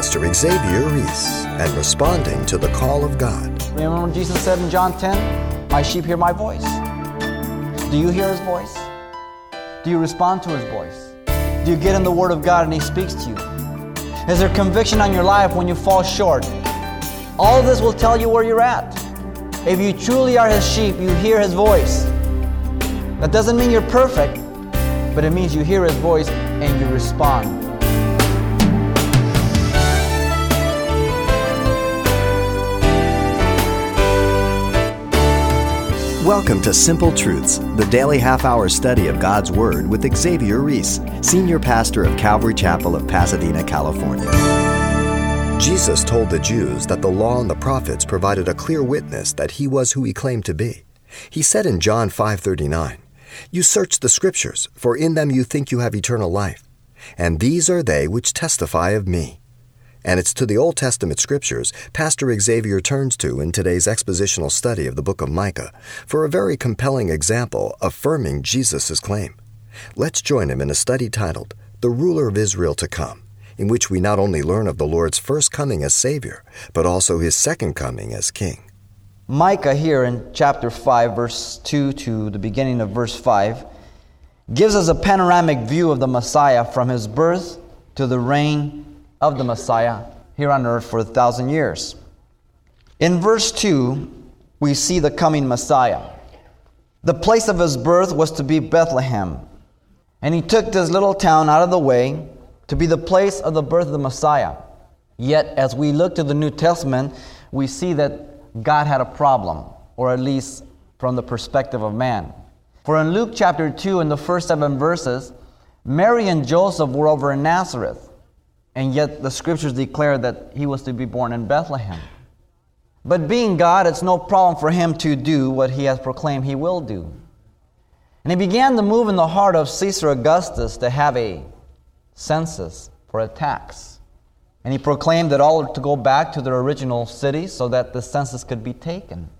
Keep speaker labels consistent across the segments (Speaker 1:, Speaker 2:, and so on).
Speaker 1: Pastor Xavier Reese and responding to the call of God.
Speaker 2: Remember when Jesus said in John 10, My sheep hear my voice? Do you hear his voice? Do you respond to his voice? Do you get in the Word of God and he speaks to you? Is there conviction on your life when you fall short? All of this will tell you where you're at. If you truly are his sheep, you hear his voice. That doesn't mean you're perfect, but it means you hear his voice and you respond.
Speaker 1: Welcome to Simple Truths, the daily half hour study of God's Word with Xavier Reese, Senior Pastor of Calvary Chapel of Pasadena, California. Jesus told the Jews that the law and the prophets provided a clear witness that he was who he claimed to be. He said in John 5:39, "You search the scriptures, for in them you think you have eternal life, and these are they which testify of me." And it's to the Old Testament scriptures Pastor Xavier turns to in today's expositional study of the book of Micah for a very compelling example affirming Jesus' claim. Let's join him in a study titled The Ruler of Israel to Come, in which we not only learn of the Lord's first coming as Savior, but also his second coming as King.
Speaker 2: Micah, here in chapter 5, verse 2 to the beginning of verse 5, gives us a panoramic view of the Messiah from his birth to the reign of the Messiah here on earth for a thousand years. In verse 2, we see the coming Messiah. The place of his birth was to be Bethlehem. And he took this little town out of the way to be the place of the birth of the Messiah. Yet, as we look to the New Testament, we see that God had a problem, or at least from the perspective of man. For in Luke chapter 2, in the first seven verses, Mary and Joseph were over in Nazareth. And yet the scriptures declare that he was to be born in Bethlehem. But being God, it's no problem for him to do what he has proclaimed he will do. And he began to move in the heart of Caesar Augustus to have a census for a tax. And he proclaimed that all were to go back to their original cities so that the census could be taken.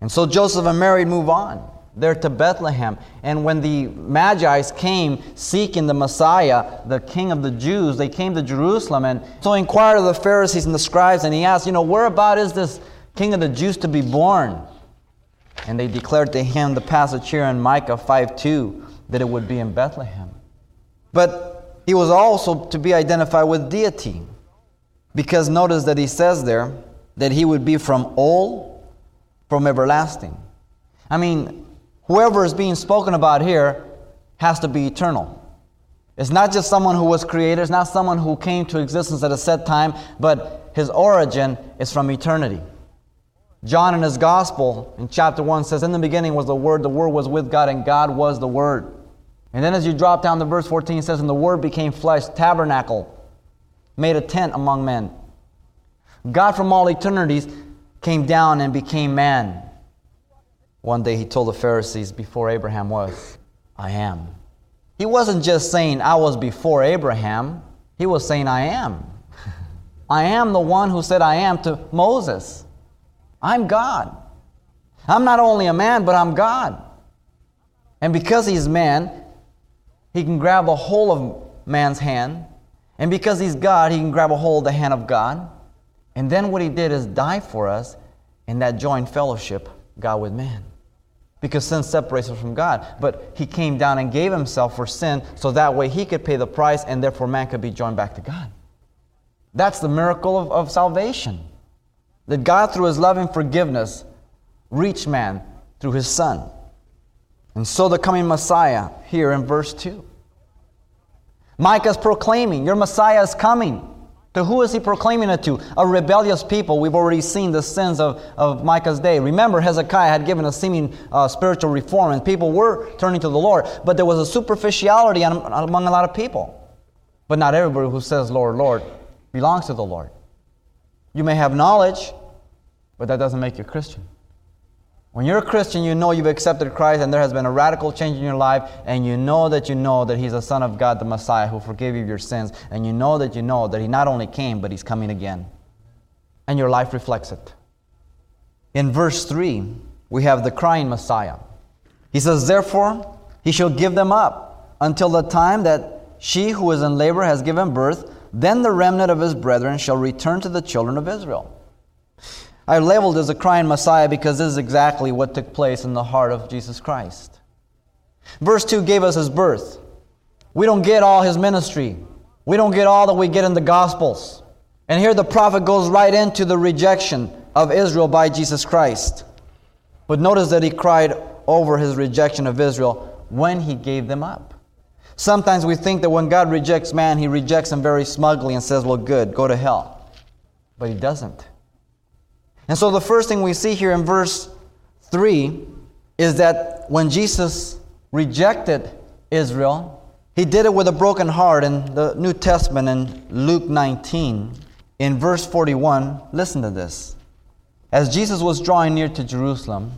Speaker 2: And so Joseph and Mary move on there to Bethlehem. And when the Magi's came seeking the Messiah, the King of the Jews, they came to Jerusalem and so inquired of the Pharisees and the scribes, and he asked, You know, whereabout is this King of the Jews to be born? And they declared to him the passage here in Micah 5 2 that it would be in Bethlehem. But he was also to be identified with deity. Because notice that he says there that he would be from old, from everlasting. I mean, whoever is being spoken about here has to be eternal. It's not just someone who was created, it's not someone who came to existence at a set time, but his origin is from eternity. John in his gospel in chapter 1 says, In the beginning was the Word, the Word was with God, and God was the Word. And then as you drop down to verse 14, it says, And the Word became flesh, tabernacle, made a tent among men. God from all eternities came down and became man. One day he told the Pharisees, Before Abraham was, I am. He wasn't just saying, I was before Abraham. He was saying, I am. I am the one who said, I am to Moses. I'm God. I'm not only a man, but I'm God. And because he's man, he can grab a hold of man's hand. And because he's God, he can grab a hold of the hand of God. And then what he did is die for us in that joint fellowship, God with man because sin separates us from God. But he came down and gave himself for sin so that way he could pay the price and therefore man could be joined back to God. That's the miracle of, of salvation. That God, through his loving forgiveness, reached man through his Son. And so the coming Messiah here in verse 2. Micah's proclaiming, Your Messiah is coming. To who is he proclaiming it to? A rebellious people. We've already seen the sins of, of Micah's day. Remember, Hezekiah had given a seeming uh, spiritual reform, and people were turning to the Lord, but there was a superficiality among a lot of people. But not everybody who says, Lord, Lord, belongs to the Lord. You may have knowledge, but that doesn't make you a Christian. When you're a Christian, you know you've accepted Christ and there has been a radical change in your life, and you know that you know that He's the Son of God, the Messiah, who forgave you your sins, and you know that you know that He not only came, but He's coming again. And your life reflects it. In verse 3, we have the crying Messiah. He says, Therefore, He shall give them up until the time that she who is in labor has given birth, Then the remnant of his brethren shall return to the children of Israel. I labeled as a crying Messiah because this is exactly what took place in the heart of Jesus Christ. Verse 2 gave us his birth. We don't get all his ministry, we don't get all that we get in the Gospels. And here the prophet goes right into the rejection of Israel by Jesus Christ. But notice that he cried over his rejection of Israel when he gave them up. Sometimes we think that when God rejects man, he rejects him very smugly and says, Well, good, go to hell. But he doesn't. And so the first thing we see here in verse 3 is that when Jesus rejected Israel, he did it with a broken heart. In the New Testament, in Luke 19, in verse 41, listen to this. As Jesus was drawing near to Jerusalem,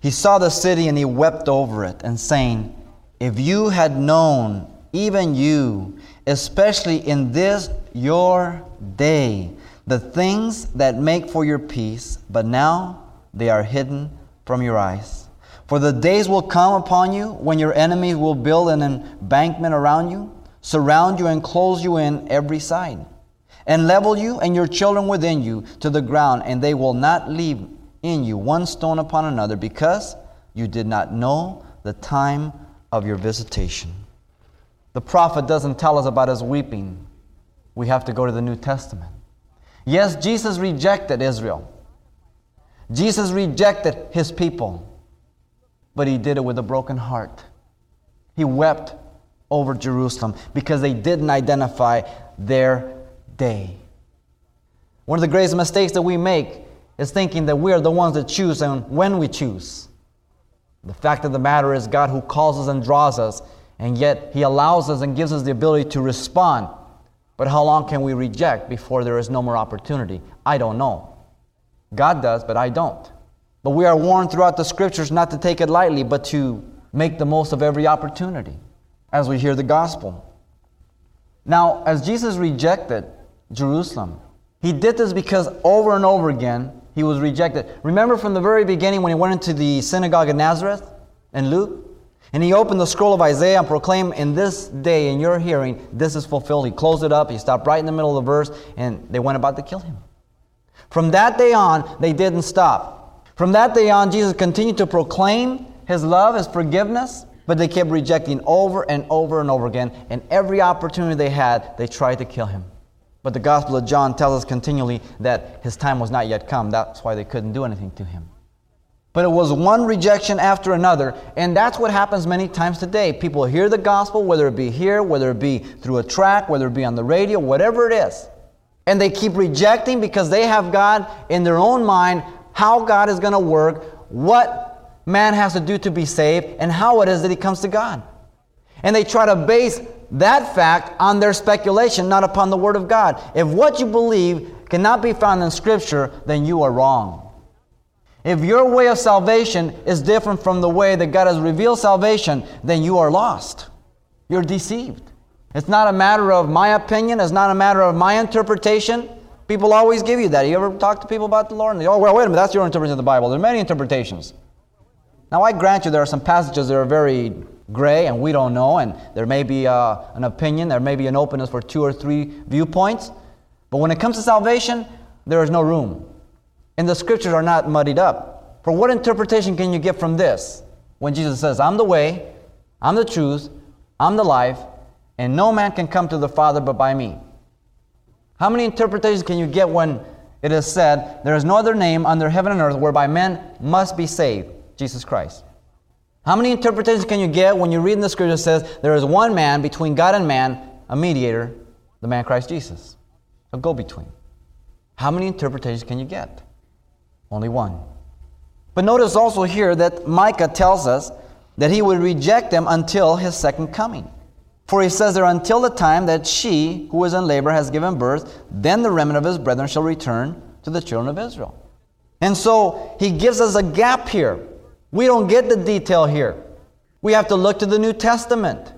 Speaker 2: he saw the city and he wept over it, and saying, If you had known, even you, especially in this your day, the things that make for your peace, but now they are hidden from your eyes. For the days will come upon you when your enemies will build an embankment around you, surround you, and close you in every side, and level you and your children within you to the ground, and they will not leave in you one stone upon another, because you did not know the time of your visitation. The prophet doesn't tell us about his weeping. We have to go to the New Testament. Yes, Jesus rejected Israel. Jesus rejected his people, but he did it with a broken heart. He wept over Jerusalem because they didn't identify their day. One of the greatest mistakes that we make is thinking that we are the ones that choose and when we choose. The fact of the matter is, God who calls us and draws us, and yet He allows us and gives us the ability to respond but how long can we reject before there is no more opportunity? I don't know. God does, but I don't. But we are warned throughout the scriptures not to take it lightly, but to make the most of every opportunity as we hear the gospel. Now, as Jesus rejected Jerusalem, he did this because over and over again he was rejected. Remember from the very beginning when he went into the synagogue of Nazareth in Luke? And he opened the scroll of Isaiah and proclaimed, In this day, in your hearing, this is fulfilled. He closed it up, he stopped right in the middle of the verse, and they went about to kill him. From that day on, they didn't stop. From that day on, Jesus continued to proclaim his love, his forgiveness, but they kept rejecting over and over and over again. And every opportunity they had, they tried to kill him. But the Gospel of John tells us continually that his time was not yet come. That's why they couldn't do anything to him. But it was one rejection after another. And that's what happens many times today. People hear the gospel, whether it be here, whether it be through a track, whether it be on the radio, whatever it is. And they keep rejecting because they have God in their own mind how God is going to work, what man has to do to be saved, and how it is that he comes to God. And they try to base that fact on their speculation, not upon the Word of God. If what you believe cannot be found in Scripture, then you are wrong. If your way of salvation is different from the way that God has revealed salvation, then you are lost. You're deceived. It's not a matter of my opinion, it's not a matter of my interpretation. People always give you that. You ever talk to people about the Lord and they, oh, well, wait a minute, that's your interpretation of the Bible. There are many interpretations. Now, I grant you there are some passages that are very gray and we don't know, and there may be uh, an opinion, there may be an openness for two or three viewpoints. But when it comes to salvation, there is no room. And the scriptures are not muddied up. For what interpretation can you get from this? When Jesus says, I'm the way, I'm the truth, I'm the life, and no man can come to the Father but by me. How many interpretations can you get when it is said, There is no other name under heaven and earth whereby men must be saved? Jesus Christ. How many interpretations can you get when you read in the scripture that says, There is one man between God and man, a mediator, the man Christ Jesus, a go between? How many interpretations can you get? Only one. But notice also here that Micah tells us that he would reject them until his second coming. For he says there, until the time that she who is in labor has given birth, then the remnant of his brethren shall return to the children of Israel. And so he gives us a gap here. We don't get the detail here. We have to look to the New Testament.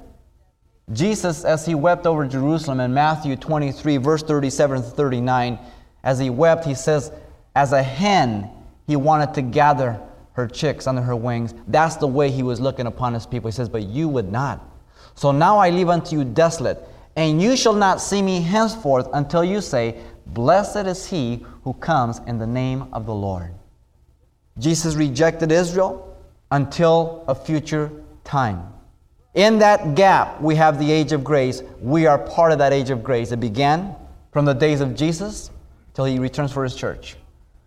Speaker 2: Jesus, as he wept over Jerusalem in Matthew 23, verse 37 to 39, as he wept, he says, as a hen, he wanted to gather her chicks under her wings. That's the way he was looking upon his people. He says, But you would not. So now I leave unto you desolate, And you shall not see me henceforth until you say, Blessed is he who comes in the name of the Lord. Jesus rejected Israel until a future time. In that gap, we have the age of grace. We are part of that age of grace. It began from the days of Jesus till he returns for his church.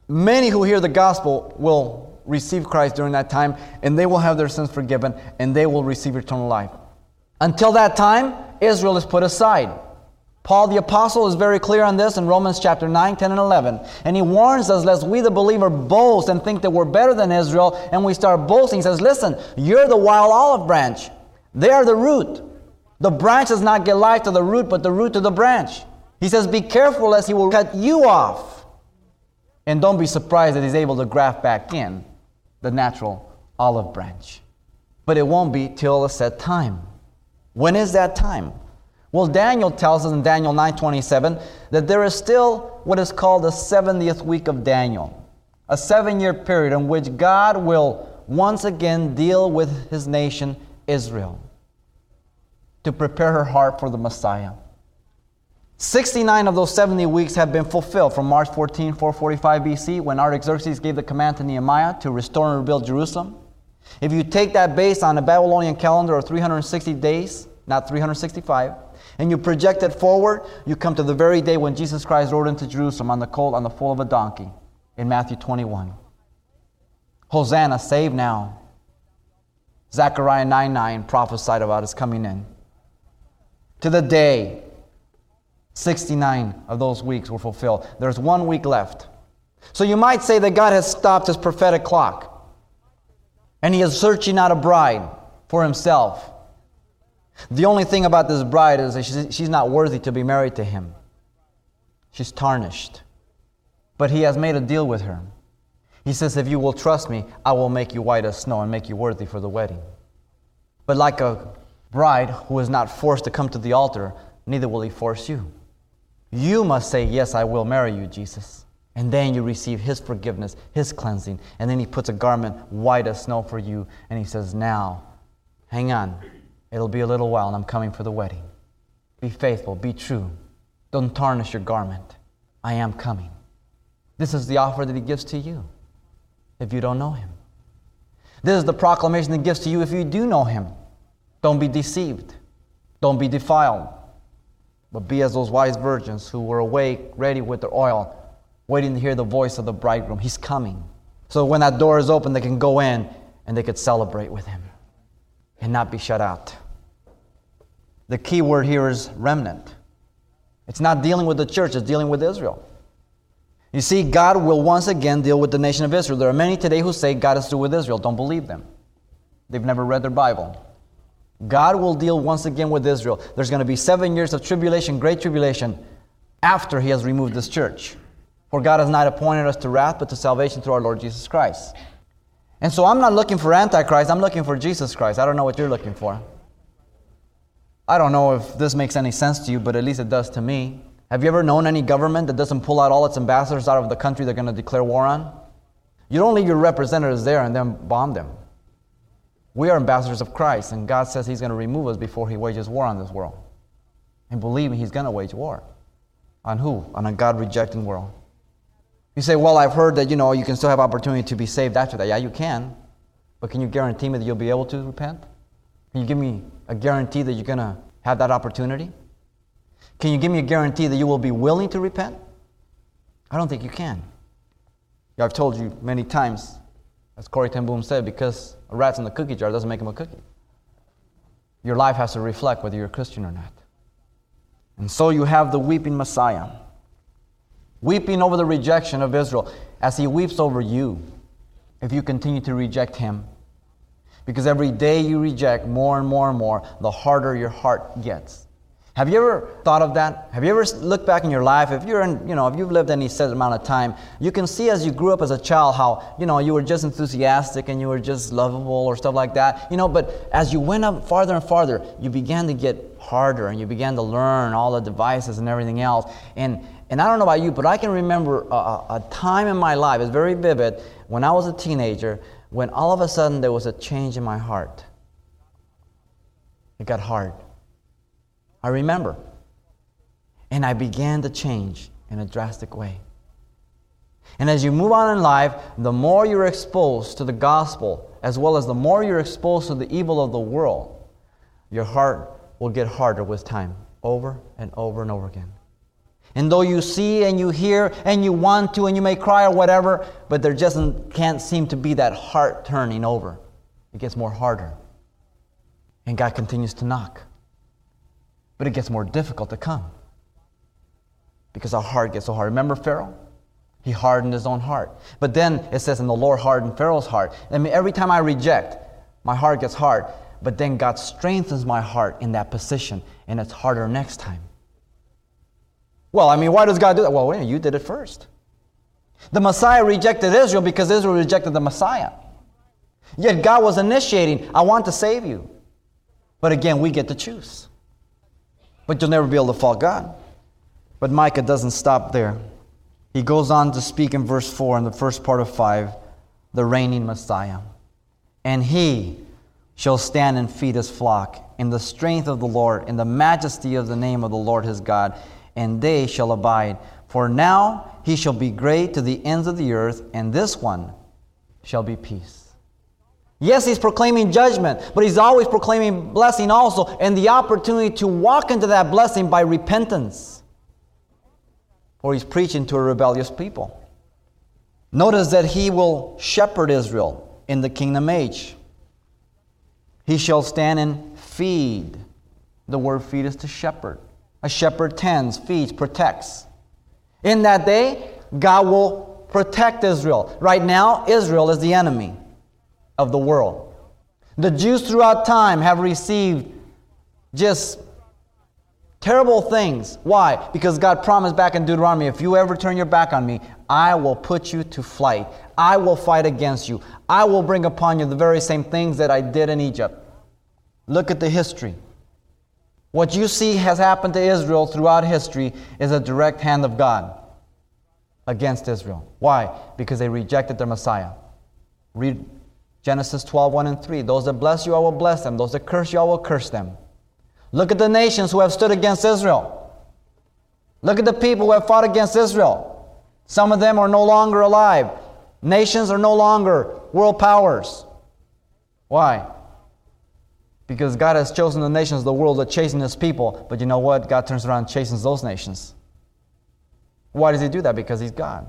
Speaker 2: Many who hear the gospel will receive Christ during that time, and they will have their sins forgiven, and they will receive eternal life. Until that time, Israel is put aside. Paul the Apostle is very clear on this in Romans chapter 9, 10, and 11. And he warns us, lest we the believer boast and think that we're better than Israel, and we start boasting. He says, Listen, you're the wild olive branch. They are the root. The branch does not get life to the root, but the root to the branch. He says, Be careful lest he will cut you off. And don't be surprised that he's able to graft back in the natural olive branch. But it won't be till a set time. When is that time? Well, Daniel tells us in Daniel 9:27 that there is still what is called the 70th week of Daniel, a 7-year period in which God will once again deal with his nation Israel to prepare her heart for the Messiah. 69 of those 70 weeks have been fulfilled from March 14, 445 BC, when Artaxerxes gave the command to Nehemiah to restore and rebuild Jerusalem. If you take that based on a Babylonian calendar of 360 days, not 365, and you project it forward, you come to the very day when Jesus Christ rode into Jerusalem on the colt on the foal of a donkey in Matthew 21. Hosanna, save now. Zechariah 9 9 prophesied about his coming in. To the day, 69 of those weeks were fulfilled. There's one week left. So you might say that God has stopped his prophetic clock and he is searching out a bride for himself. The only thing about this bride is that she's not worthy to be married to him. She's tarnished. But he has made a deal with her. He says, If you will trust me, I will make you white as snow and make you worthy for the wedding. But like a bride who is not forced to come to the altar, neither will he force you. You must say, Yes, I will marry you, Jesus. And then you receive his forgiveness, his cleansing. And then he puts a garment white as snow for you. And he says, Now, hang on. It'll be a little while, and I'm coming for the wedding. Be faithful, be true. Don't tarnish your garment. I am coming. This is the offer that he gives to you if you don't know him. This is the proclamation he gives to you if you do know him. Don't be deceived. Don't be defiled. But be as those wise virgins who were awake, ready with their oil, waiting to hear the voice of the bridegroom. He's coming. So when that door is open, they can go in and they could celebrate with him and not be shut out. The key word here is remnant. It's not dealing with the church, it's dealing with Israel. You see, God will once again deal with the nation of Israel. There are many today who say God is through with Israel. Don't believe them. They've never read their Bible. God will deal once again with Israel. There's going to be seven years of tribulation, great tribulation, after He has removed this church. For God has not appointed us to wrath, but to salvation through our Lord Jesus Christ. And so I'm not looking for Antichrist, I'm looking for Jesus Christ. I don't know what you're looking for. I don't know if this makes any sense to you, but at least it does to me. Have you ever known any government that doesn't pull out all its ambassadors out of the country they're going to declare war on? You don't leave your representatives there and then bomb them. We are ambassadors of Christ, and God says He's going to remove us before He wages war on this world. And believe me, He's going to wage war. On who? On a God rejecting world. You say, well, I've heard that, you know, you can still have opportunity to be saved after that. Yeah, you can. But can you guarantee me that you'll be able to repent? Can you give me a guarantee that you're going to have that opportunity? Can you give me a guarantee that you will be willing to repent? I don't think you can. I've told you many times, as Corrie ten Boom said, because a rat's in the cookie jar doesn't make him a cookie. Your life has to reflect whether you're a Christian or not. And so you have the weeping Messiah weeping over the rejection of Israel as he weeps over you if you continue to reject him. Because every day you reject more and more and more, the harder your heart gets. Have you ever thought of that? Have you ever looked back in your life? If you're in, you know, if you've lived any set amount of time, you can see as you grew up as a child how, you know, you were just enthusiastic and you were just lovable or stuff like that. You know, but as you went up farther and farther, you began to get harder and you began to learn all the devices and everything else. And and I don't know about you, but I can remember a, a, time in my life, it's very vivid, when I was a teenager, when all of a sudden there was a change in my heart. It got hard. I remember. And I began to change in a drastic way. And as you move on in life, the more you're exposed to the gospel, as well as the more you're exposed to the evil of the world, your heart will get harder with time, over and over and over again. And though you see and you hear and you want to and you may cry or whatever, but there just can't seem to be that heart turning over. It gets more harder. And God continues to knock. But it gets more difficult to come because our heart gets so hard. Remember Pharaoh? He hardened his own heart. But then it says, and the Lord hardened Pharaoh's heart. I mean, every time I reject, my heart gets hard. But then God strengthens my heart in that position, and it's harder next time. Well, I mean, why does God do that? Well, wait, you did it first. The Messiah rejected Israel because Israel rejected the Messiah. Yet God was initiating, I want to save you. But again, we get to choose. But you'll never be able to fault God. But Micah doesn't stop there. He goes on to speak in verse 4 in the first part of 5 the reigning Messiah. And he shall stand and feed his flock in the strength of the Lord, in the majesty of the name of the Lord his God, and they shall abide. For now he shall be great to the ends of the earth, and this one shall be peace. Yes, he's proclaiming judgment, but he's always proclaiming blessing also, and the opportunity to walk into that blessing by repentance. Or he's preaching to a rebellious people. Notice that he will shepherd Israel in the kingdom age. He shall stand and feed. The word feed is to shepherd. A shepherd tends, feeds, protects. In that day, God will protect Israel. Right now, Israel is the enemy of the world. The Jews throughout time have received just terrible things. Why? Because God promised back in Deuteronomy if you ever turn your back on me, I will put you to flight. I will fight against you. I will bring upon you the very same things that I did in Egypt. Look at the history. What you see has happened to Israel throughout history is a direct hand of God against Israel. Why? Because they rejected their Messiah. Read Genesis 12, 1 and 3. Those that bless you, I will bless them. Those that curse you, I will curse them. Look at the nations who have stood against Israel. Look at the people who have fought against Israel. Some of them are no longer alive. Nations are no longer world powers. Why? Because God has chosen the nations of the world to chasten his people. But you know what? God turns around and chastens those nations. Why does he do that? Because he's God.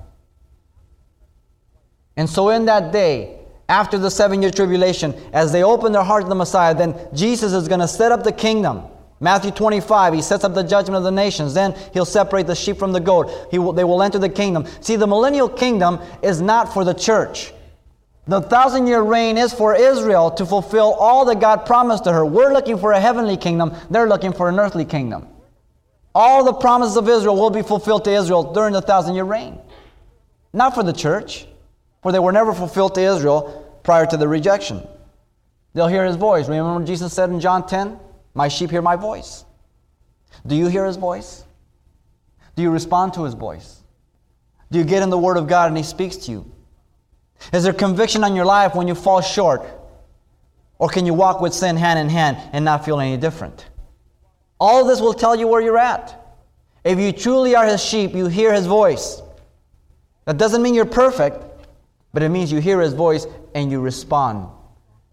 Speaker 2: And so in that day, after the seven year tribulation, as they open their heart to the Messiah, then Jesus is going to set up the kingdom. Matthew 25, he sets up the judgment of the nations. Then he'll separate the sheep from the goat. Will, they will enter the kingdom. See, the millennial kingdom is not for the church. The thousand year reign is for Israel to fulfill all that God promised to her. We're looking for a heavenly kingdom, they're looking for an earthly kingdom. All the promises of Israel will be fulfilled to Israel during the thousand year reign, not for the church for they were never fulfilled to Israel prior to the rejection. They'll hear his voice. Remember Jesus said in John 10, My sheep hear my voice? Do you hear his voice? Do you respond to his voice? Do you get in the Word of God and he speaks to you? Is there conviction on your life when you fall short? Or can you walk with sin hand in hand and not feel any different? All this will tell you where you're at. If you truly are his sheep, you hear his voice. That doesn't mean you're perfect, but it means you hear his voice and you respond.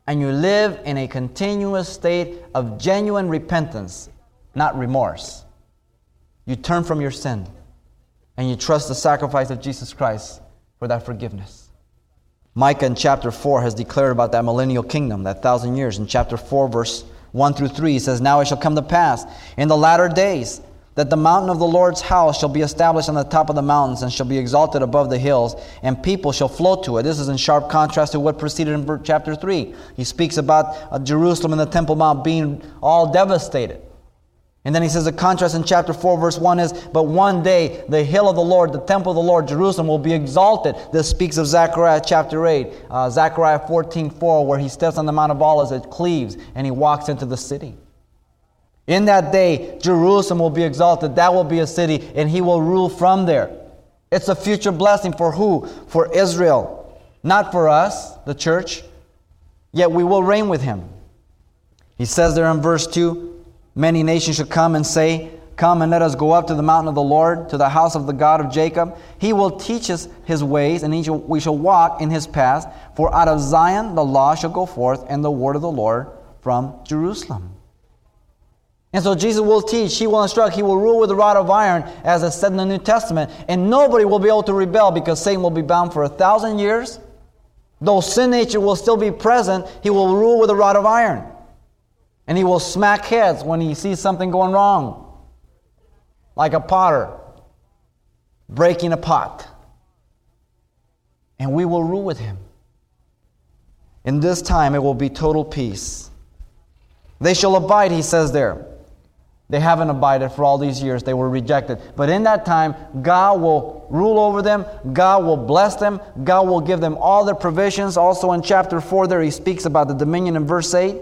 Speaker 2: And you live in a continuous state of genuine repentance, not remorse. You turn from your sin and you trust the sacrifice of Jesus Christ for that forgiveness. Micah in chapter 4 has declared about that millennial kingdom, that thousand years. In chapter 4, verse 1 through 3, he says, Now it shall come to pass in the latter days that the mountain of the Lord's house shall be established on the top of the mountains and shall be exalted above the hills, and people shall flow to it. This is in sharp contrast to what preceded in chapter 3. He speaks about uh, Jerusalem and the Temple Mount being all devastated. And then he says the contrast in chapter 4, verse 1 is, But one day the hill of the Lord, the temple of the Lord, Jerusalem, will be exalted. This speaks of Zechariah chapter 8, uh, Zechariah 14, 4, where he steps on the Mount of Olives, it cleaves, and he walks into the city. In that day, Jerusalem will be exalted. That will be a city, and he will rule from there. It's a future blessing for who? For Israel, not for us, the church. Yet we will reign with him. He says there in verse 2 Many nations shall come and say, Come and let us go up to the mountain of the Lord, to the house of the God of Jacob. He will teach us his ways, and we shall walk in his paths. For out of Zion the law shall go forth, and the word of the Lord from Jerusalem. And so Jesus will teach, He will instruct, He will rule with a rod of iron, as is said in the New Testament. And nobody will be able to rebel because Satan will be bound for a thousand years. Though sin nature will still be present, He will rule with a rod of iron. And He will smack heads when He sees something going wrong like a potter breaking a pot. And we will rule with him. In this time, it will be total peace. They shall abide, he says there. They haven't abided for all these years. They were rejected. But in that time, God will rule over them. God will bless them. God will give them all their provisions. Also in chapter 4, there he speaks about the dominion in verse 8.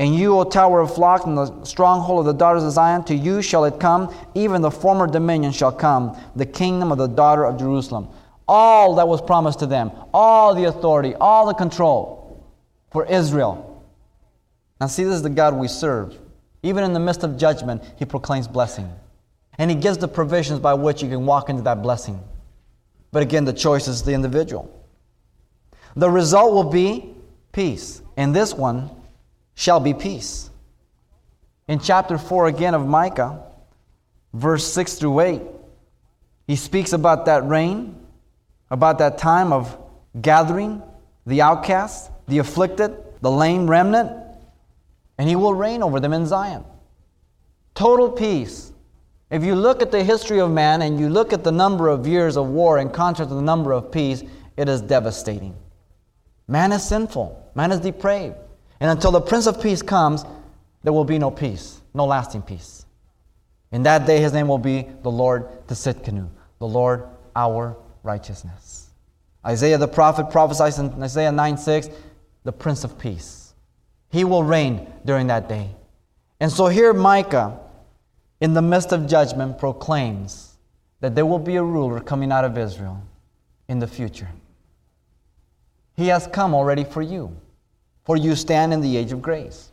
Speaker 2: And you, O tower of flocks, and the stronghold of the daughters of Zion, to you shall it come, even the former dominion shall come, the kingdom of the daughter of Jerusalem. All that was promised to them, all the authority, all the control for Israel. Now, see, this is the God we serve. Even in the midst of judgment, He proclaims blessing. And He gives the provisions by which you can walk into that blessing. But again, the choice is the individual. The result will be peace. And this one, shall be peace. In chapter 4 again of Micah, verse 6 through 8, he speaks about that reign, about that time of gathering the outcasts, the afflicted, the lame remnant, and he will reign over them in Zion. Total peace. If you look at the history of man and you look at the number of years of war in contrast to the number of peace, it is devastating. Man is sinful, man is depraved. And until the Prince of Peace comes, there will be no peace, no lasting peace. In that day, his name will be the Lord Tsidkenu, the Lord our righteousness. Isaiah the prophet prophesies in Isaiah 9 6, the Prince of Peace. He will reign during that day. And so here, Micah, in the midst of judgment, proclaims that there will be a ruler coming out of Israel in the future. He has come already for you for you stand in the age of grace.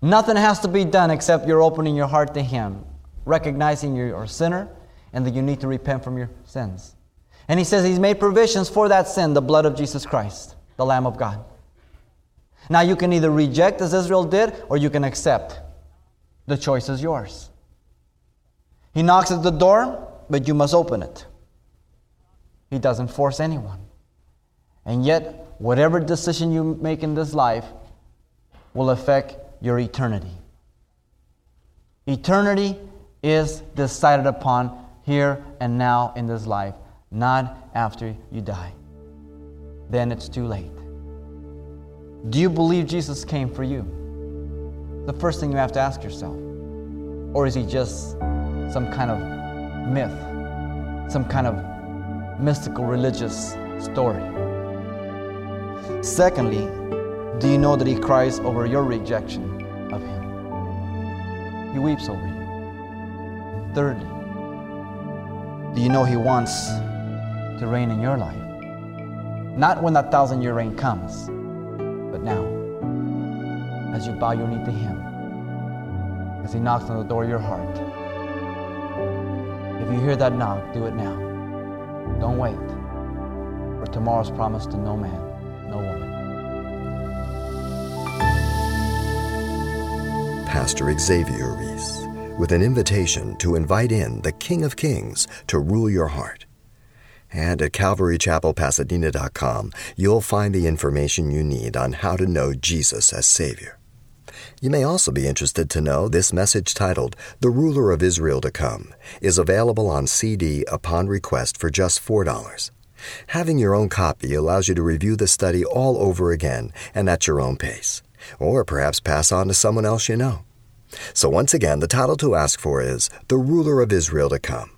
Speaker 2: Nothing has to be done except you're opening your heart to Him, recognizing you're a sinner and that you need to repent from your sins. And He says He's made provisions for that sin, the blood of Jesus Christ, the Lamb of God. Now you can either reject as Israel did or you can accept. The choice is yours. He knocks at the door, but you must open it. He doesn't force anyone. And yet, whatever decision you make in this life will affect your eternity. Eternity is decided upon here and now in this life, not after you die. Then it's too late. Do you believe Jesus came for you? The first thing you have to ask yourself. Or is he just some kind of myth, some kind of mystical religious story? Secondly, do you know that He cries over your rejection of Him? He weeps over you. Thirdly, do you know He wants to reign in your life? Not when that thousand year reign comes, but now, as you bow your knee to Him, as He knocks on the door of your heart. If you hear that knock, do it now. Don't wait, for tomorrow's promised to no man no woman.
Speaker 1: Pastor Xavier Reese with an invitation to invite in the King of Kings to rule your heart. And at CalvaryChapelPasadena.com, you'll find the information you need on how to know Jesus as Savior. You may also be interested to know this message titled The Ruler of Israel to Come is available on CD upon request for just $4. Having your own copy allows you to review the study all over again and at your own pace, or perhaps pass on to someone else you know. So, once again, the title to ask for is The Ruler of Israel to Come.